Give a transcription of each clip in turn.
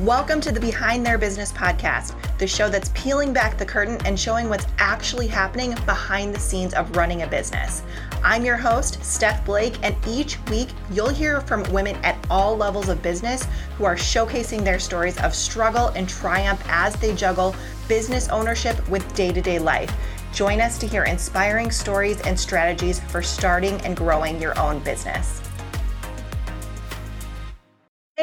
Welcome to the Behind Their Business podcast, the show that's peeling back the curtain and showing what's actually happening behind the scenes of running a business. I'm your host, Steph Blake, and each week you'll hear from women at all levels of business who are showcasing their stories of struggle and triumph as they juggle business ownership with day to day life. Join us to hear inspiring stories and strategies for starting and growing your own business.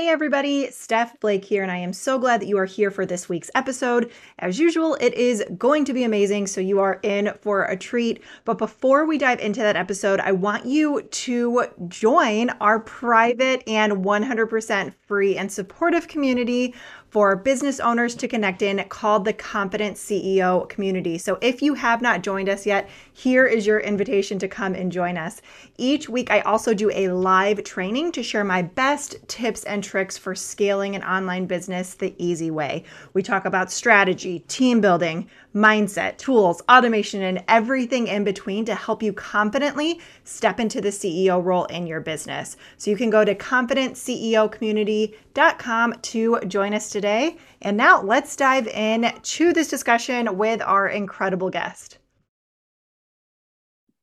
Hey everybody, Steph Blake here, and I am so glad that you are here for this week's episode. As usual, it is going to be amazing, so you are in for a treat. But before we dive into that episode, I want you to join our private and 100% free and supportive community for business owners to connect in called the Confident CEO Community. So if you have not joined us yet, here is your invitation to come and join us. Each week, I also do a live training to share my best tips and tricks for scaling an online business the easy way. We talk about strategy, team building, mindset, tools, automation, and everything in between to help you confidently step into the CEO role in your business. So you can go to confidentceocommunity.com to join us today. And now let's dive in to this discussion with our incredible guest.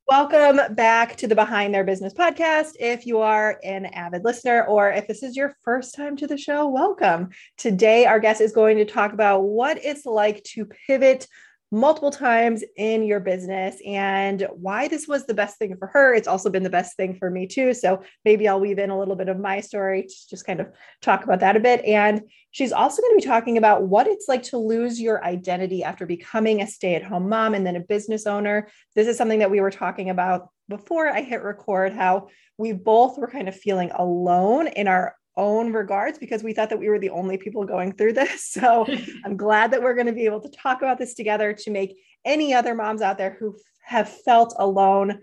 Welcome back to the Behind Their Business podcast. If you are an avid listener or if this is your first time to the show, welcome. Today, our guest is going to talk about what it's like to pivot multiple times in your business and why this was the best thing for her. It's also been the best thing for me too. So maybe I'll weave in a little bit of my story to just kind of talk about that a bit. And she's also going to be talking about what it's like to lose your identity after becoming a stay at home mom and then a business owner. This is something that we were talking about before I hit record, how we both were kind of feeling alone in our own regards because we thought that we were the only people going through this. So I'm glad that we're going to be able to talk about this together to make any other moms out there who have felt alone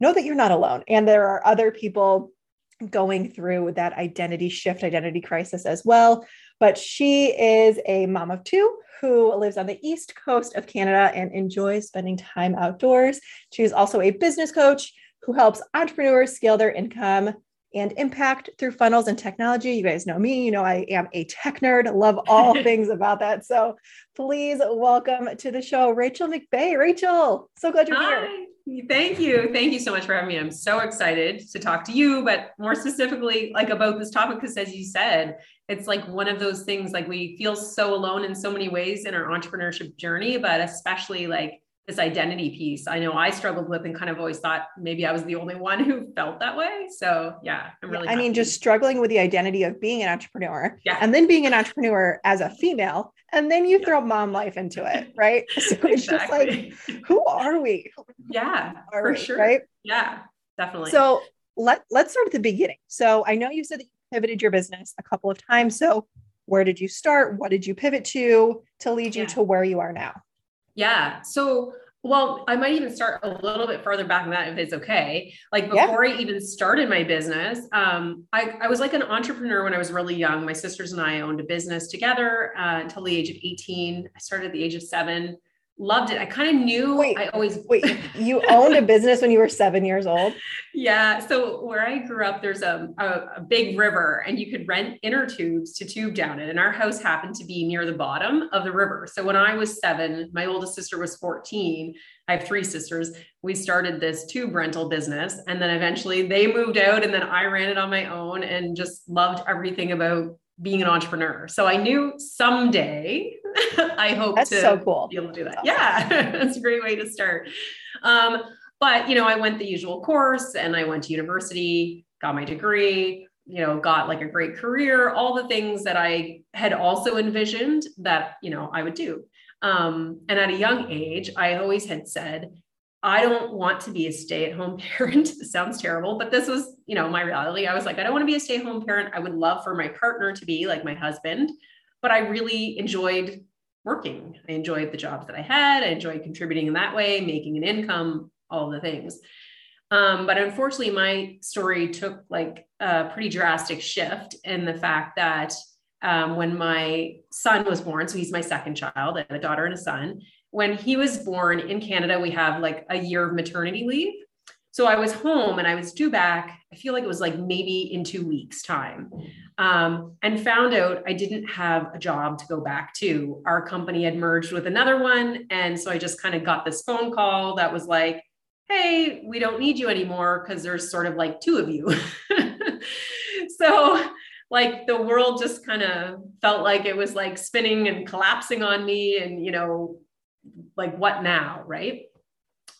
know that you're not alone. And there are other people going through that identity shift, identity crisis as well. But she is a mom of two who lives on the East Coast of Canada and enjoys spending time outdoors. She's also a business coach who helps entrepreneurs scale their income and impact through funnels and technology. You guys know me, you know, I am a tech nerd, love all things about that. So please welcome to the show, Rachael McBay. Rachael, so glad you're Hi. here. Thank you. Thank you so much for having me. I'm so excited to talk to you, but more specifically, like about this topic, because as you said, it's like one of those things like we feel so alone in so many ways in our entrepreneurship journey, but especially like this identity piece I know I struggled with and kind of always thought maybe I was the only one who felt that way. So yeah, I'm really I mean, just struggling with the identity of being an entrepreneur yeah. and then being an entrepreneur as a female. And then you yeah. throw mom life into it, right? So it's just like, who are we? Yeah, are for we, sure. Right. Yeah, definitely. So let, let's start at the beginning. So I know you said that you pivoted your business a couple of times. So where did you start? What did you pivot to to lead you yeah. to where you are now? Yeah. So, well, I might even start a little bit further back than that if it's okay. Like before yeah. I even started my business, um, I, I, was like an entrepreneur when I was really young. My sisters and I owned a business together uh, until the age of 18. I started at the age of seven loved it. I kind of knew wait, I always wait, you owned a business when you were seven years old? Yeah. So where I grew up, there's a, a, a, big river and you could rent inner tubes to tube down it. And our house happened to be near the bottom of the river. So when I was seven, my oldest sister was 14. I have three sisters. We started this tube rental business. And then eventually they moved out and then I ran it on my own and just loved everything about being an entrepreneur. So I knew someday I hope That's to so cool. be able to do that. Awesome. Yeah, that's a great way to start. Um, but you know, I went the usual course and I went to university, got my degree, you know, got like a great career, all the things that I had also envisioned that, you know, I would do. Um, and at a young age, I always had said, I don't want to be a stay-at-home parent. sounds terrible, but this was, you know, my reality. I was like, I don't want to be a stay-at-home parent. I would love for my partner to be like my husband, but I really enjoyed working. I enjoyed the jobs that I had. I enjoyed contributing in that way, making an income, all the things. Um, but unfortunately, my story took like a pretty drastic shift in the fact that um, when my son was born, so he's my second child, I have a daughter and a son. When he was born in Canada, we have like a year of maternity leave. So I was home and I was due back. I feel like it was like maybe in two weeks' time, um, and found out I didn't have a job to go back to. Our company had merged with another one. And so I just kind of got this phone call that was like, hey, we don't need you anymore because there's sort of like two of you. so, like, the world just kind of felt like it was like spinning and collapsing on me, and, you know, like, what now? Right.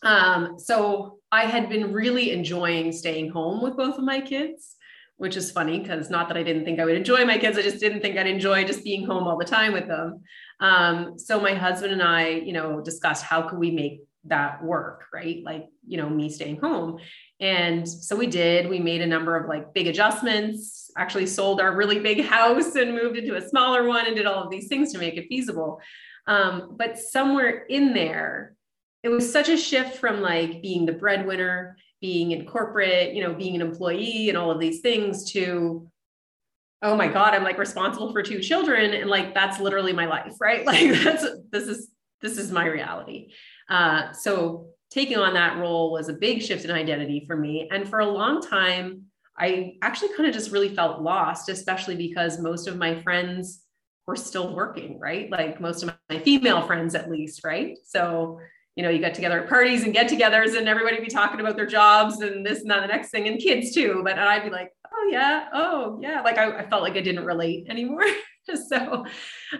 Um, so I had been really enjoying staying home with both of my kids, which is funny because not that I didn't think I would enjoy my kids, I just didn't think I'd enjoy just being home all the time with them. Um, so my husband and I, you know, discussed how could we make that work, right? Like, you know, me staying home. And so we did, we made a number of like big adjustments, actually sold our really big house and moved into a smaller one and did all of these things to make it feasible. Um, but somewhere in there, it was such a shift from like being the breadwinner, being in corporate, you know, being an employee and all of these things to, oh my God, I'm like responsible for two children. And like, that's literally my life, right? Like that's, this is, this is my reality. Uh, so taking on that role was a big shift in identity for me. And for a long time, I actually kind of just really felt lost, especially because most of my friends were still working, right? Like most of my female friends, at least, right? So you know, you get together at parties and get-togethers, and everybody be talking about their jobs and this and that, the next thing, and kids too. But I'd be like, oh yeah, oh yeah, like I, I felt like I didn't relate anymore. so,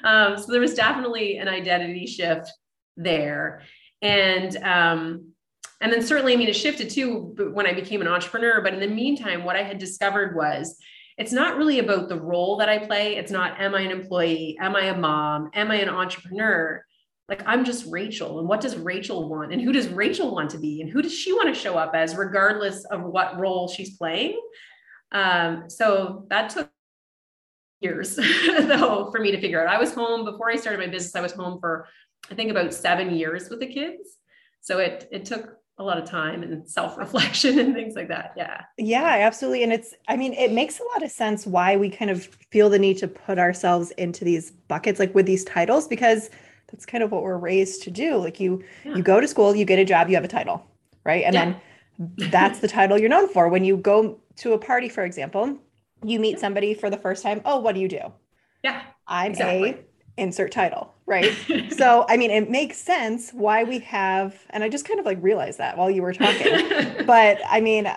um, so there was definitely an identity shift there, and um, and then certainly, I mean, it shifted too when I became an entrepreneur. But in the meantime, what I had discovered was it's not really about the role that I play. It's not, am I an employee? Am I a mom? Am I an entrepreneur? Like i'm just rachael and what does rachael want and who does rachael want to be and who does she want to show up as regardless of what role she's playing? Um, so that took years though for me to figure out. I was home before i started my business i was home for i think about seven years with the kids. So it it took a lot of time and self-reflection and things like that yeah. Yeah absolutely and it's i mean it makes a lot of sense why we kind of feel the need to put ourselves into these buckets like with these titles because that's kind of what we're raised to do. Like you yeah. you go to school you get a job you have a title right? And yeah. then that's the title you're known for. When you go to a party for example you meet somebody for the first time oh what do you do? Yeah i'm exactly. a insert title right? So i mean it makes sense why we have and i just kind of like realized that while you were talking. But i mean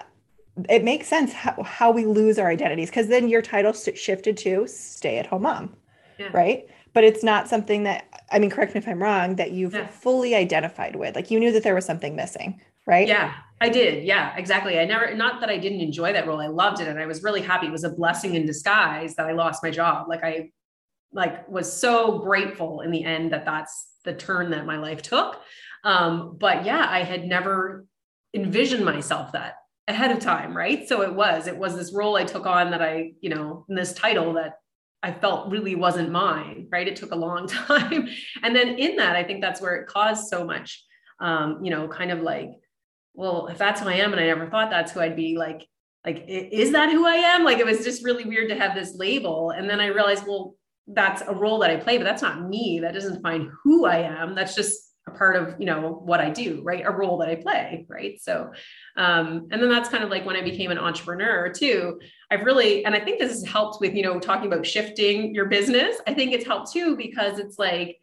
it makes sense how, how we lose our identities because then your title shifted to stay at home mom yeah. right but it's not something that I mean, correct me if I'm wrong, that you've yeah. fully identified with. Like you knew that there was something missing, right? Yeah, I did. Yeah, exactly. I never, not that I didn't enjoy that role. I loved it. And I was really happy. It was a blessing in disguise that I lost my job. Like I, like was so grateful in the end that that's the turn that my life took. Um, but yeah, I had never envisioned myself that ahead of time. Right. So it was, it was this role I took on that I, you know, in this title that I felt really wasn't mine, right? It took a long time. and then in that, I think that's where it caused so much, um, you know, kind of like, well, if that's who I am and I never thought that's who I'd be, like, like, is that who I am? Like, it was just really weird to have this label. And then I realized, well, that's a role that I play, but that's not me. That doesn't define who I am. That's just part of you know what i do right? A role that i play right? So um, and then that's kind of like when i became an entrepreneur too i've really and i think this has helped with you know talking about shifting your business. I think it's helped too because it's like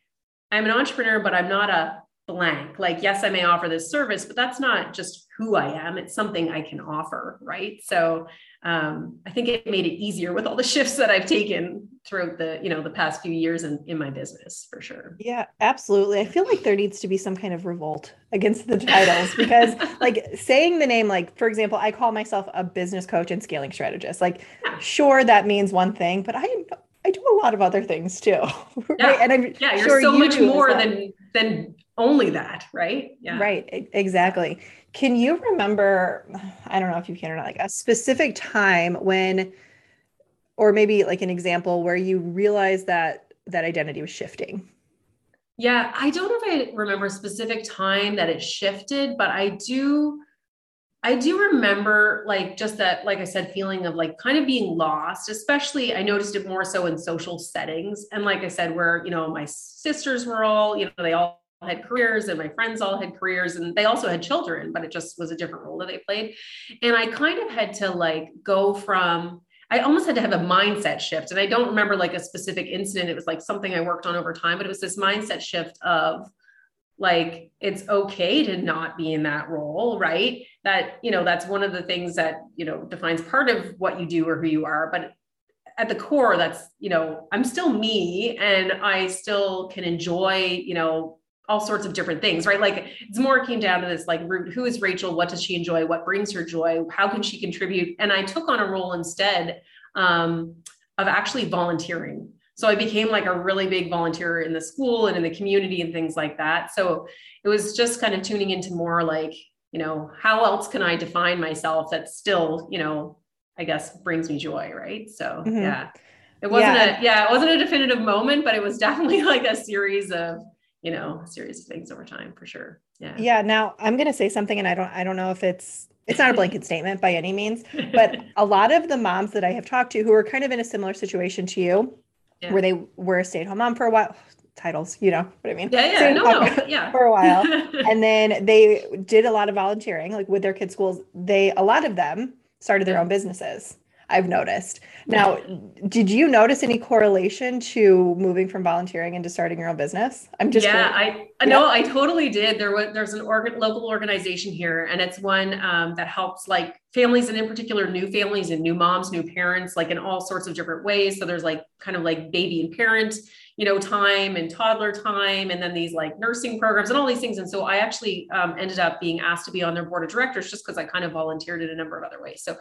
i'm an entrepreneur but i'm not a blank. Like yes i may offer this service but that's not just who i am. It's something i can offer right? So um, I think it made it easier with all the shifts that I've taken throughout the, you know, the past few years in, in my business for sure. Yeah, absolutely. I feel like there needs to be some kind of revolt against the titles because like saying the name, like, for example, I call myself a business coach and scaling strategist. Like, yeah. sure, that means one thing, but I I do a lot of other things too. Right. Yeah. And I'm yeah, you're sure so you much more than than only that, right? Yeah. Right. Exactly. Can you remember, I don't know if you can or not, like a specific time when, or maybe like an example where you realized that that identity was shifting? Yeah, I don't know if I remember a specific time that it shifted, but I do I do remember like just that, like I said, feeling of like kind of being lost, especially I noticed it more so in social settings. And like I said, where, you know, my sisters were all, you know, they all had careers and my friends all had careers and they also had children, but it just was a different role that they played. And I kind of had to like go from I almost had to have a mindset shift. And I don't remember like a specific incident. It was like something I worked on over time, but it was this mindset shift of like it's okay to not be in that role, right? That, you know, that's one of the things that, you know, defines part of what you do or who you are. But at the core, that's, you know, I'm still me and I still can enjoy, you know, all sorts of different things, right? Like it's more came down to this like who is Rachael? What does she enjoy? What brings her joy? How can she contribute? And I took on a role instead um, of actually volunteering. So I became like a really big volunteer in the school and in the community and things like that. So it was just kind of tuning into more like, you know, how else can I define myself that still, you know, I guess brings me joy, right? So mm-hmm. yeah. It wasn't yeah. a yeah, it wasn't a definitive moment, but it was definitely like a series of you know, a series of things over time for sure. Yeah. Yeah. Now I'm going to say something and I don't, I don't know if it's, it's not a blanket statement by any means, but a lot of the moms that I have talked to who are kind of in a similar situation to you, yeah. where they were a stay at home mom for a while, titles, you know what I mean? Yeah. Yeah. No, no, yeah. For a while. and then they did a lot of volunteering, like with their kids' schools. They, a lot of them started their own businesses. I've noticed. Now, did you notice any correlation to moving from volunteering into starting your own business? I'm just yeah, I yeah. no, I totally did. There was there's an organ, local organization here, and it's one um, that helps like families and in particular new families and new moms, new parents, like in all sorts of different ways. So there's like kind of like baby and parent you know, time and toddler time, and then these like nursing programs and all these things. And so I actually um, ended up being asked to be on their board of directors just because I kind of volunteered in a number of other ways. So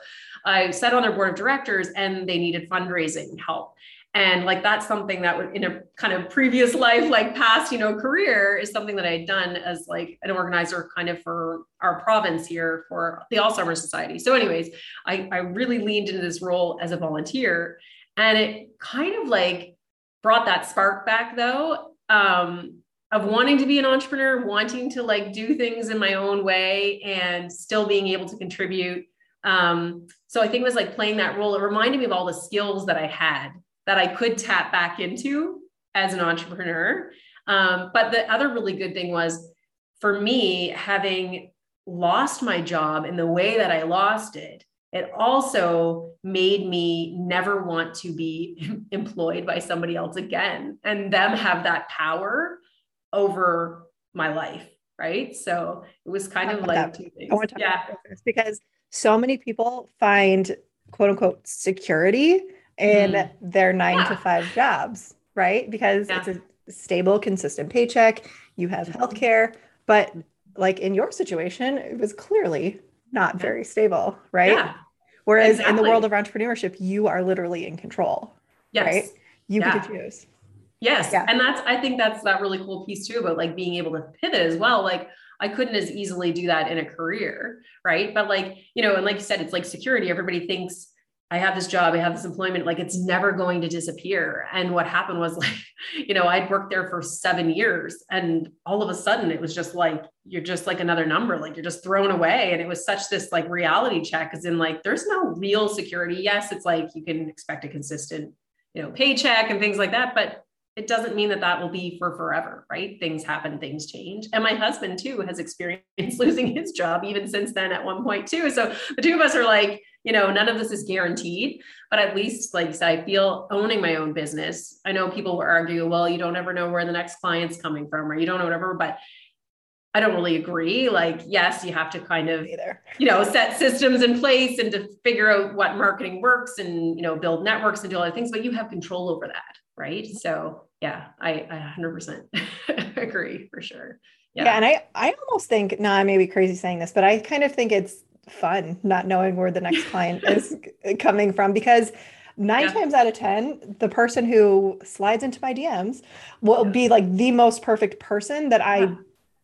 I sat on their board of directors and they needed fundraising help. And like that's something that would in a kind of previous life, like past, you know, career is something that I had done as like an organizer kind of for our province here for the Alzheimer's Society. So, anyways, I, I really leaned into this role as a volunteer. And it kind of like brought that spark back though um, of wanting to be an entrepreneur, wanting to like do things in my own way and still being able to contribute. Um, so I think it was like playing that role. It reminded me of all the skills that I had that I could tap back into as an entrepreneur. Um, but the other really good thing was for me, having lost my job in the way that I lost it, it also made me never want to be employed by somebody else again and them have that power over my life right so it was kind of like two things. I want to talk yeah. about this because so many people find quote unquote security in mm. their nine yeah. to five jobs right because yeah. it's a stable consistent paycheck you have mm-hmm. healthcare but like in your situation it was clearly not very stable, right? Yeah. Whereas exactly. in the world of entrepreneurship, you are literally in control. Yes. Right? You yeah. get to choose. Yes. Yeah. And that's, I think that's that really cool piece too about like being able to pivot as well. Like I couldn't as easily do that in a career. Right. But like, you know, and like you said, it's like security. Everybody thinks I have this job, I have this employment, like it's never going to disappear. And what happened was like, you know, I'd worked there for seven years and all of a sudden it was just like, you're just like another number, like you're just thrown away. And it was such this like reality check, as in like, there's no real security. Yes, it's like you can expect a consistent, you know, paycheck and things like that. But it doesn't mean that that will be for forever, right? Things happen, things change. And my husband too has experienced losing his job even since then at one point too. So the two of us are like, you know, none of this is guaranteed, but at least like I feel owning my own business. I know people will argue, well, you don't ever know where the next client's coming from, or you don't know whatever, but I don't really agree. Like, yes, you have to kind of, Either. you know, set systems in place and to figure out what marketing works and, you know, build networks and do all the things, but you have control over that. Right. So yeah, I, I 100% agree for sure. Yeah. yeah. And I, I almost think, no, I may be crazy saying this, but I kind of think it's fun not knowing where the next client is coming from because nine yeah. times out of 10, the person who slides into my DMs will yeah. be like the most perfect person that I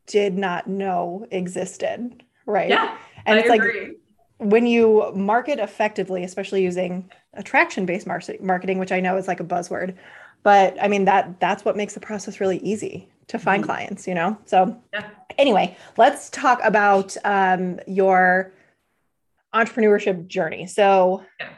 did not know existed. Right. Yeah. And I it's agree. like, when you market effectively, especially using attraction based marketing, which I know is like a buzzword, but i mean that that's what makes the process really easy to find mm-hmm. clients you know so yeah. anyway let's talk about um, your entrepreneurship journey so yeah.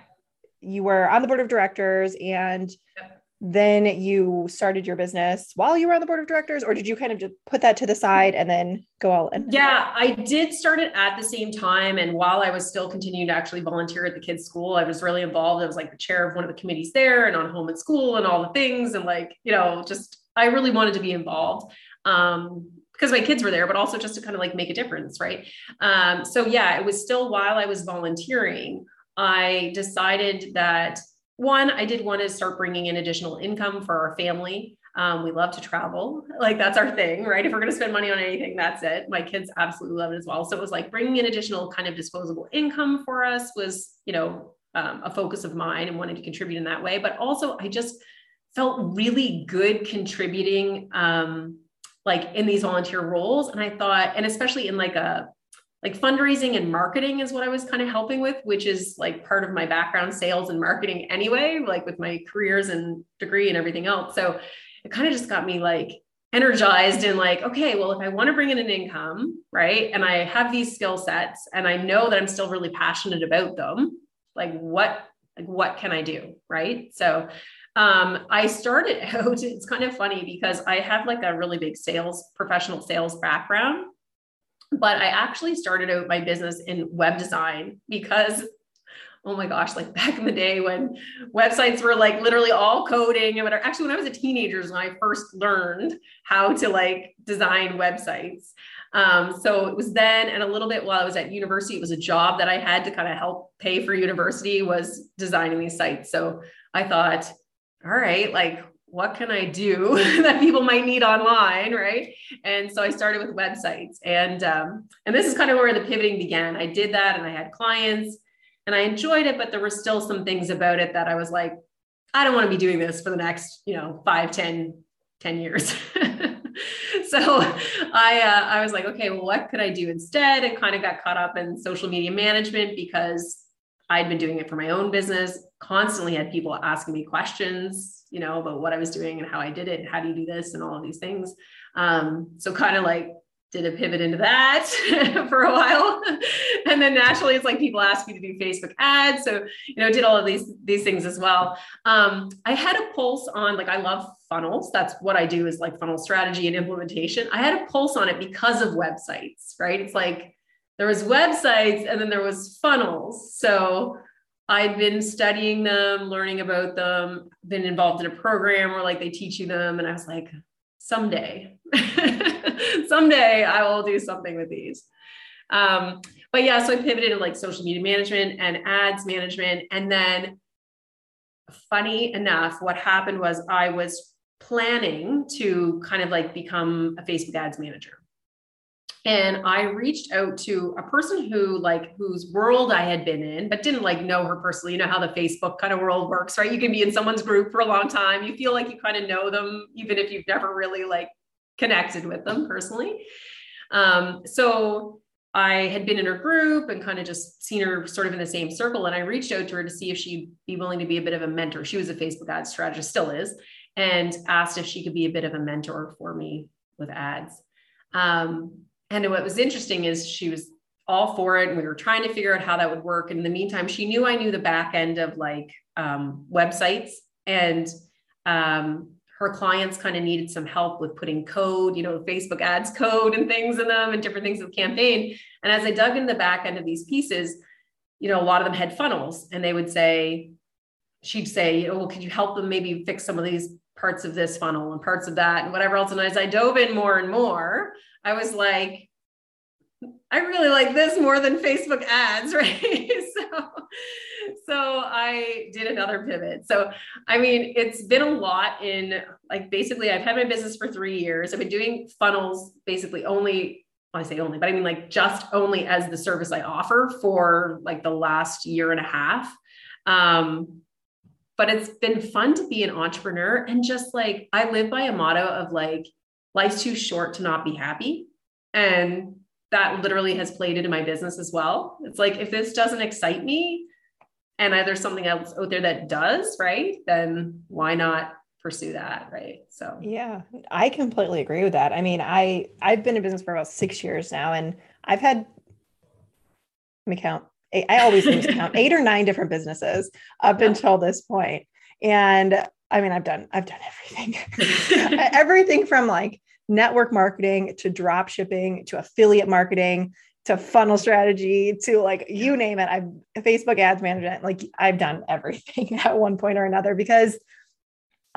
you were on the board of directors and yeah. Then you started your business while you were on the board of directors, or did you kind of just put that to the side and then go all in? Yeah, I did start it at the same time. And while I was still continuing to actually volunteer at the kids' school, I was really involved. I was like the chair of one of the committees there and on home at school and all the things. And like, you know, just I really wanted to be involved. Um, because my kids were there, but also just to kind of like make a difference, right? Um, so yeah, it was still while I was volunteering, I decided that one, I did want to start bringing in additional income for our family. Um, we love to travel. Like that's our thing, right? If we're going to spend money on anything, that's it. My kids absolutely love it as well. So it was like bringing in additional kind of disposable income for us was, you know, um, a focus of mine and wanting to contribute in that way. But also, I just felt really good contributing, um, like in these volunteer roles. And I thought, and especially in like a like fundraising and marketing is what I was kind of helping with, which is like part of my background, sales and marketing anyway, like with my careers and degree and everything else. So it kind of just got me like energized and like, okay, well, if I want to bring in an income, right, and I have these skill sets and I know that I'm still really passionate about them, like what, like what can I do, right? So um, I started out, it's kind of funny because I have like a really big sales, professional sales background but I actually started out my business in web design because oh my gosh, like back in the day when websites were like literally all coding and whatever. Actually, when I was a teenager, is when I first learned how to like design websites. Um, so it was then, and a little bit while I was at university, it was a job that I had to kind of help pay for university was designing these sites. So I thought, all right, like what can I do that people might need online, right? And so I started with websites, and um, and this is kind of where the pivoting began. I did that, and I had clients, and I enjoyed it, but there were still some things about it that I was like, I don't want to be doing this for the next, you know, five, 10, 10 years. so I uh, I was like, okay, well, what could I do instead? And kind of got caught up in social media management because I'd been doing it for my own business, constantly had people asking me questions, you know, about what I was doing and how I did it and how do you do this and all of these things. Um, so kind of like did a pivot into that for a while. and then naturally it's like people ask me to do Facebook ads. So, you know, did all of these, these things as well. Um, I had a pulse on like, I love funnels. That's what I do is like funnel strategy and implementation. I had a pulse on it because of websites, right? It's like, there was websites and then there was funnels. So I'd been studying them, learning about them, been involved in a program where like they teach you them. And I was like, someday, someday I will do something with these. Um, but yeah, so I pivoted to like social media management and ads management. And then funny enough, what happened was I was planning to kind of like become a Facebook ads manager and i reached out to a person who like whose world i had been in but didn't like know her personally. You know how the facebook kind of world works right? You can be in someone's group for a long time. You feel like you kind of know them even if you've never really like connected with them personally. Um, so i had been in her group and kind of just seen her sort of in the same circle and i reached out to her to see if she'd be willing to be a bit of a mentor. She was a facebook ad strategist still is and asked if she could be a bit of a mentor for me with ads. Um, and what was interesting is she was all for it and we were trying to figure out how that would work. And in the meantime she knew i knew the back end of like um, websites and um, her clients kind of needed some help with putting code you know facebook ads code and things in them and different things with campaign. And as i dug in the back end of these pieces you know a lot of them had funnels and they would say she'd say oh well could you help them maybe fix some of these parts of this funnel and parts of that and whatever else and as i dove in more and more I was like, I really like this more than Facebook ads, right? so, so I did another pivot. So, I mean, it's been a lot in like basically, I've had my business for three years. I've been doing funnels basically only, I say only, but I mean like just only as the service I offer for like the last year and a half. Um, but it's been fun to be an entrepreneur and just like I live by a motto of like, life's too short to not be happy. And that literally has played into my business as well. It's like, if this doesn't excite me and there's something else out there that does, right? Then why not pursue that right so yeah i completely agree with that i mean i i've been in business for about six years now and i've had let me count i always lose count eight or nine different businesses up yeah. until this point and I mean, I've done, I've done everything, everything from like network marketing to drop shipping to affiliate marketing to funnel strategy to like you name it. I've Facebook ads management, like I've done everything at one point or another because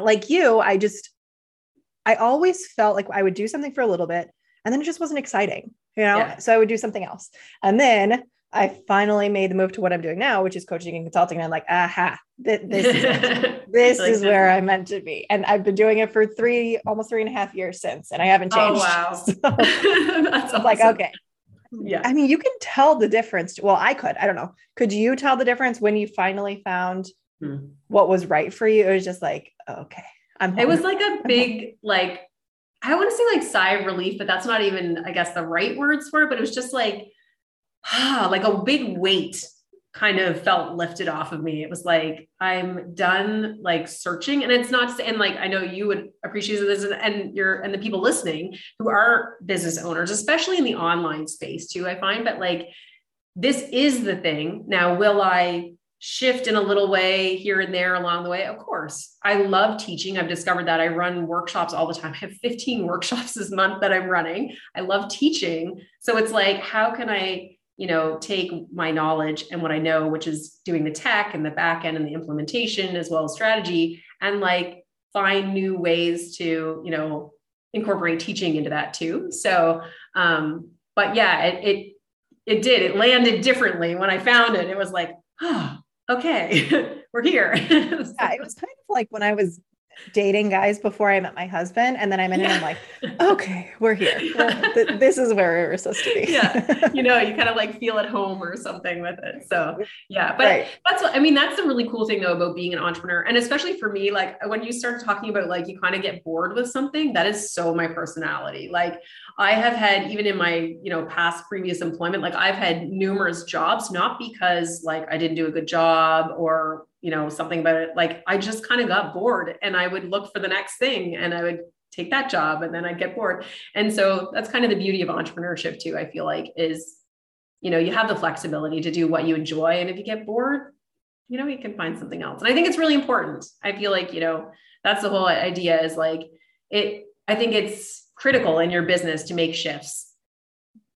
like you, I just I always felt like I would do something for a little bit and then it just wasn't exciting, you know? Yeah. So I would do something else. And then I finally made the move to what I'm doing now, which is coaching and consulting. And I'm like, aha, th- this is, this like is where I'm meant to be. And I've been doing it for three, almost three and a half years since, and I haven't oh, changed. Oh, wow. So That's awesome. like, okay. Yeah. I mean, you can tell the difference. Well, I could, I don't know. Could you tell the difference when you finally found hmm. what was right for you? It was just like, okay, I'm home. It was like a big, like, I want to say like sigh of relief, but that's not even, I guess, the right words for it. But it was just like, Ah, like a big weight kind of felt lifted off of me. It was like, I'm done like searching. And it's not, and like, I know you would appreciate this and, and you're, and the people listening who are business owners, especially in the online space too, I find, but like, this is the thing. Now, will I shift in a little way here and there along the way? Of course. I love teaching. I've discovered that. I run workshops all the time. I have 15 workshops this month that i'm running. I love teaching. So it's like how can i you know take my knowledge and what i know which is doing the tech and the back end and the implementation as well as strategy and like find new ways to you know incorporate teaching into that too. So um but yeah it it, it did. It landed differently. When i found it it was like oh okay, we're here. yeah, it was kind of like when I was dating guys before I met my husband. And then I met him, I'm like, okay, we're here. this is where we're supposed to be. yeah. You know, you kind of like feel at home or something with it. So yeah, but right. that's what, I mean, that's the really cool thing though, about being an entrepreneur. And especially for me, like when you start talking about like, you kind of get bored with something that is so my personality. Like I have had, even in my, you know, past previous employment, like I've had numerous jobs, not because like I didn't do a good job or you know something about it. Like i just kind of got bored and i would look for the next thing and i would take that job and then i'd get bored. And so that's kind of the beauty of entrepreneurship too i feel like is you know you have the flexibility to do what you enjoy and if you get bored you know you can find something else. And i think it's really important. I feel like you know that's the whole idea is like it i think it's critical in your business to make shifts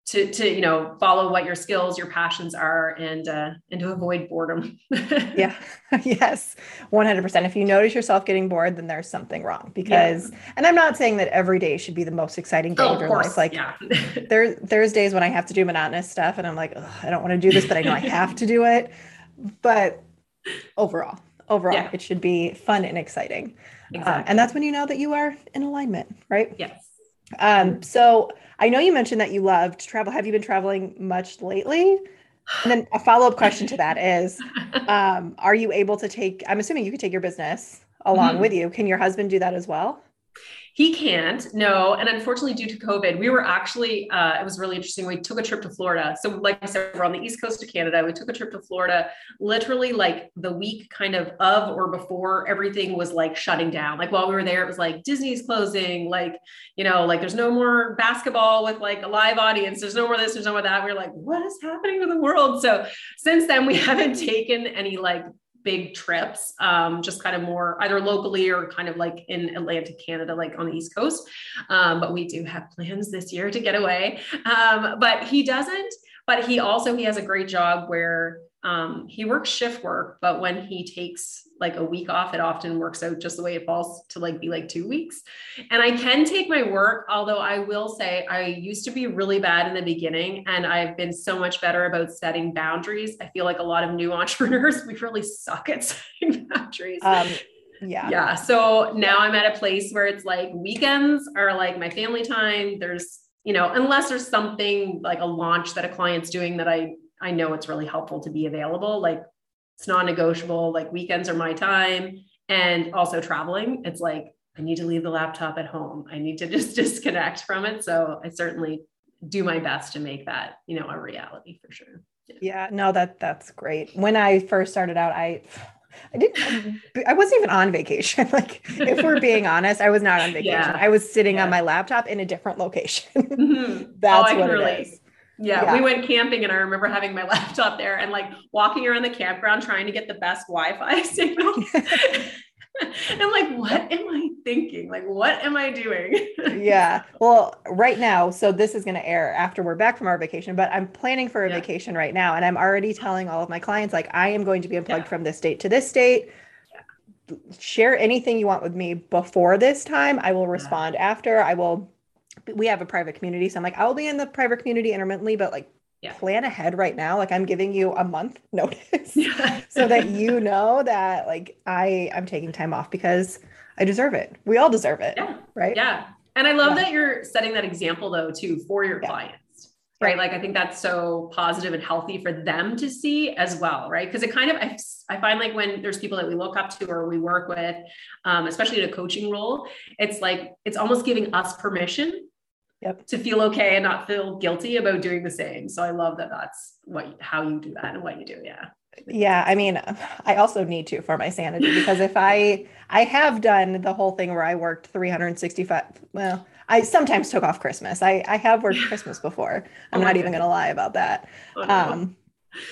to to you know follow what your skills your passions are and uh and to avoid boredom. Yeah. Yes. 100% if you notice yourself getting bored then there's something wrong because yeah. and i'm not saying that every day should be the most exciting day oh, of your course. life. Like yeah. there there's days when i have to do monotonous stuff and i'm like i don't want to do this but i know i have to do it. But overall overall yeah. it should be fun and exciting exactly. Uh, and that's when you know that you are in alignment right yes um so I know you mentioned that you loved travel. Have you been traveling much lately? And then a follow up question to that is um, Are you able to take, I'm assuming you could take your business along mm-hmm. with you. Can your husband do that as well? He can't, no. And unfortunately, due to COVID, we were actually, uh, it was really interesting. We took a trip to Florida. So, like I said, we're on the East Coast of Canada. We took a trip to Florida literally like the week kind of of or before everything was like shutting down. Like while we were there, it was like Disney's closing, like, you know, like there's no more basketball with like a live audience. There's no more this, there's no more that. We we're like, what is happening to the world? So, since then, we haven't taken any like big trips, um, just kind of more either locally or kind of like in Atlantic Canada, like on the East Coast. Um, but we do have plans this year to get away. Um, but he doesn't. But he also he has a great job where um, he works shift work, but when he takes like a week off, it often works out just the way it falls to like be like two weeks. And I can take my work, although I will say I used to be really bad in the beginning and I've been so much better about setting boundaries. I feel like a lot of new entrepreneurs, we really suck at setting boundaries. Um, yeah. Yeah. So now I'm at a place where it's like weekends are like my family time. There's, you know, unless there's something like a launch that a client's doing that I I know it's really helpful to be available. Like it's non-negotiable. Like weekends are my time. And also traveling, it's like I need to leave the laptop at home. I need to just disconnect from it. So I certainly do my best to make that, you know, a reality for sure. Yeah. yeah, no, that that's great. When I first started out, I I didn't I wasn't even on vacation. Like if we're being honest, I was not on vacation. Yeah. I was sitting yeah. on my laptop in a different location. Mm-hmm. That's oh, what it relate. is. Yeah, yeah, we went camping and I remember having my laptop there and like walking around the campground trying to get the best Wi-Fi signal. I'm like, what am I thinking? Like, what am I doing? yeah. Well, right now, so this is going to air after we're back from our vacation, but I'm planning for a yeah. vacation right now. And I'm already telling all of my clients, like, I am going to be unplugged yeah. from this date to this date. Yeah. Share anything you want with me before this time. I will respond after. I will. We have a private community. So I'm like, I will be in the private community intermittently, but like yeah. plan ahead right now like i'm giving you a month notice so that you know that like i i'm taking time off because i deserve it we all deserve it yeah right yeah and i love yeah. that you're setting that example though too for your yeah. Right like i think that's so positive and healthy for them to see as well right because it kind of I, I find like when there's people that we look up to or we work with um, especially in a coaching role it's like it's almost giving us permission yep. to feel okay and not feel guilty about doing the same. So I love that that's what how you do that and what you do. Yeah. Yeah, I mean, I also need to for my sanity because if I I have done the whole thing where I worked 365 well, I sometimes took off Christmas. I I have worked Christmas before. I'm oh not even going to lie about that. Oh, no. Um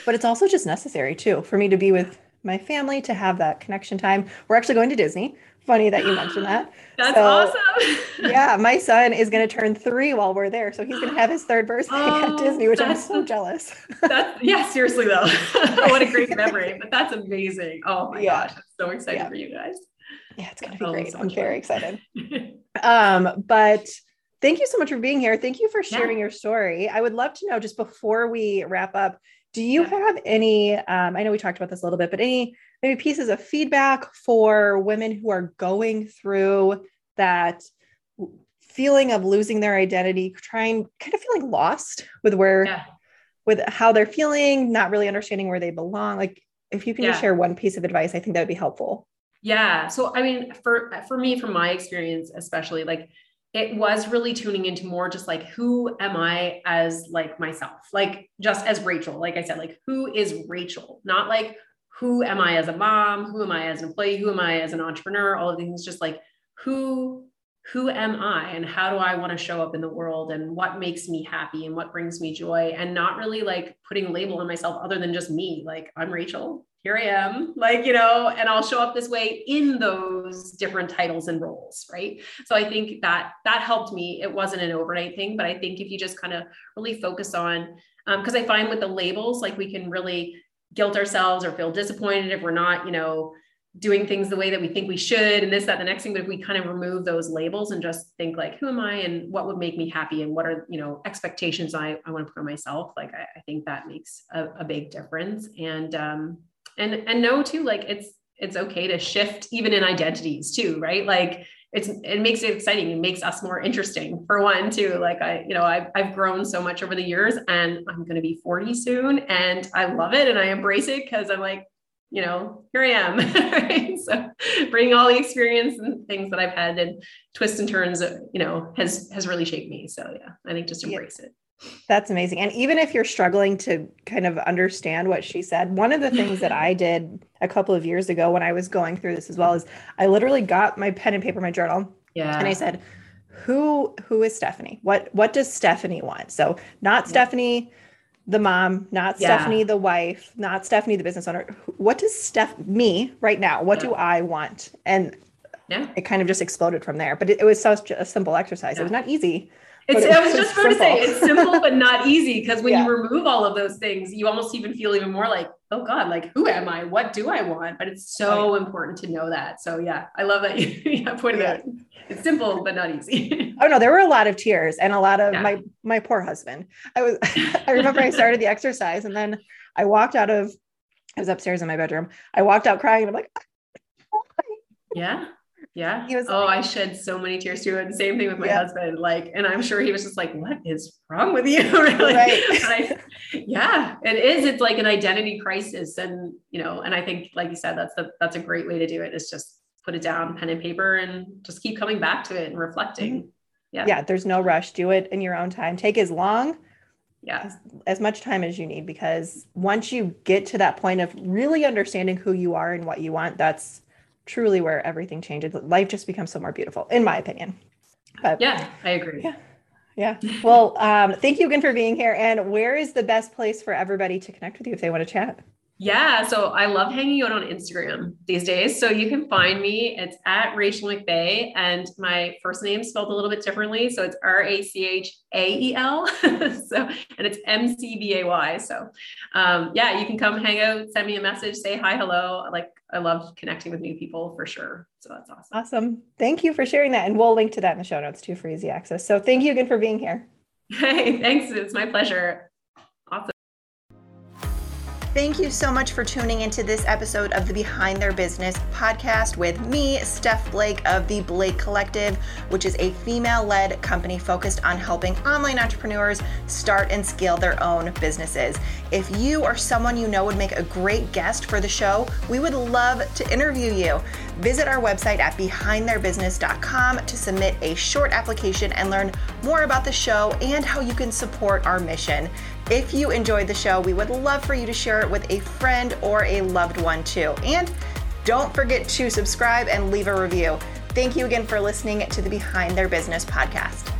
but it's also just necessary too for me to be with my family to have that connection time. We're actually going to Disney funny that you mentioned that. That's so, awesome. yeah, my son is going to turn three while we're there, so he's going to have his third birthday oh, at Disney, which I'm so jealous. that's yeah, seriously though, what a great memory. But that's amazing. Oh my yeah. gosh, I'm so excited yeah. for you guys. Yeah, it's going to be great. So I'm very excited. um, but thank you so much for being here. Thank you for sharing yeah. your story. I would love to know just before we wrap up. Do you have any? Um, I know we talked about this a little bit, but any maybe pieces of feedback for women who are going through that feeling of losing their identity, trying kind of feeling lost with where yeah. with how they're feeling, not really understanding where they belong. Like if you can yeah. just share one piece of advice, I think that would be helpful. Yeah. So I mean, for for me, from my experience, especially like it was really tuning into more just like who am I as like myself, like just as Rachael, like I said, like who is Rachael, not like who am I as a mom? Who am I as an employee? Who am I as an entrepreneur? All of these things, just like who who am I and how do I want to show up in the world and what makes me happy and what brings me joy and not really like putting a label on myself other than just me. Like I'm Rachael, here I am, like, you know, and I'll show up this way in those different titles and roles. Right. So I think that that helped me. It wasn't an overnight thing, but I think if you just kind of really focus on, because um, I find with the labels, like we can really guilt ourselves or feel disappointed if we're not, you know, doing things the way that we think we should and this, that, the next thing. But if we kind of remove those labels and just think like, who am I and what would make me happy and what are, you know, expectations I, I want to put on myself, like I, I think that makes a, a, big difference. And um and and know too, like it's it's okay to shift even in identities too, right? Like it's it makes it exciting. It makes us more interesting for one too. Like I, you know, I've I've grown so much over the years, and I'm going to be 40 soon, and I love it, and I embrace it because I'm like, you know, here I am. right? So bringing all the experience and things that I've had and twists and turns, you know, has has really shaped me. So yeah, I think just embrace yeah. it. That's amazing. And even if you're struggling to kind of understand what she said, one of the things that I did a couple of years ago when I was going through this as well is I literally got my pen and paper, my journal. Yeah. And I said, who who is Stephanie? What what does Stephanie want? So not yeah. Stephanie the mom, not yeah. Stephanie the wife, not Stephanie the business owner. What does Steph me right now? What yeah. do I want? And yeah. it kind of just exploded from there. But it, it was such a simple exercise. It was not easy it's, I was just about to say it's simple but not easy because when yeah. you remove all of those things, you almost even feel even more like, oh God, like who am I? What do I want? But it's so important to know that. So yeah, I love that you pointed yeah. out. It's simple but not easy. oh no, there were a lot of tears and a lot of yeah. my my poor husband. I was I remember I started the exercise and then I walked out of I was upstairs in my bedroom. I walked out crying and I'm like, yeah. Yeah. He was oh, like, I shed so many tears too. And same thing with my yeah. husband. Like, and I'm sure he was just like, what is wrong with you? really? Right. I, yeah, it is. It's like an identity crisis. And, you know, and I think, like you said, that's the, that's a great way to do it is just put it down, pen and paper, and just keep coming back to it and reflecting. Mm-hmm. Yeah. Yeah. There's no rush. Do it in your own time. Take as long yeah as, as, much time as you need because once you get to that point of really understanding who you are and what you want that's truly where everything changes. Life just becomes so more beautiful, in my opinion. But yeah, I agree. Yeah. Yeah. Well, um, thank you again for being here. And where is the best place for everybody to connect with you if they want to chat? Yeah, so I love hanging out on Instagram these days. So you can find me. It's at Rachael McBay. and my first name spelled a little bit differently. So it's R A C H A E L. So and it's M C B A Y. So um, yeah, you can come hang out, send me a message, say hi, hello. Like I love connecting with new people for sure. So that's awesome. Awesome. Thank you for sharing that, and we'll link to that in the show notes too for easy access. So thank you again for being here. Hey, thanks. It's my pleasure. Thank you so much for tuning into this episode of the Behind Their Business podcast with me, Steph Blake of the Blake Collective, which is a female led company focused on helping online entrepreneurs start and scale their own businesses. If you or someone you know would make a great guest for the show, we would love to interview you. Visit our website at behindtheirbusiness.com to submit a short application and learn more about the show and how you can support our mission. If you enjoyed the show, we would love for you to share it with a friend or a loved one too. And don't forget to subscribe and leave a review. Thank you again for listening to the Behind Their Business podcast.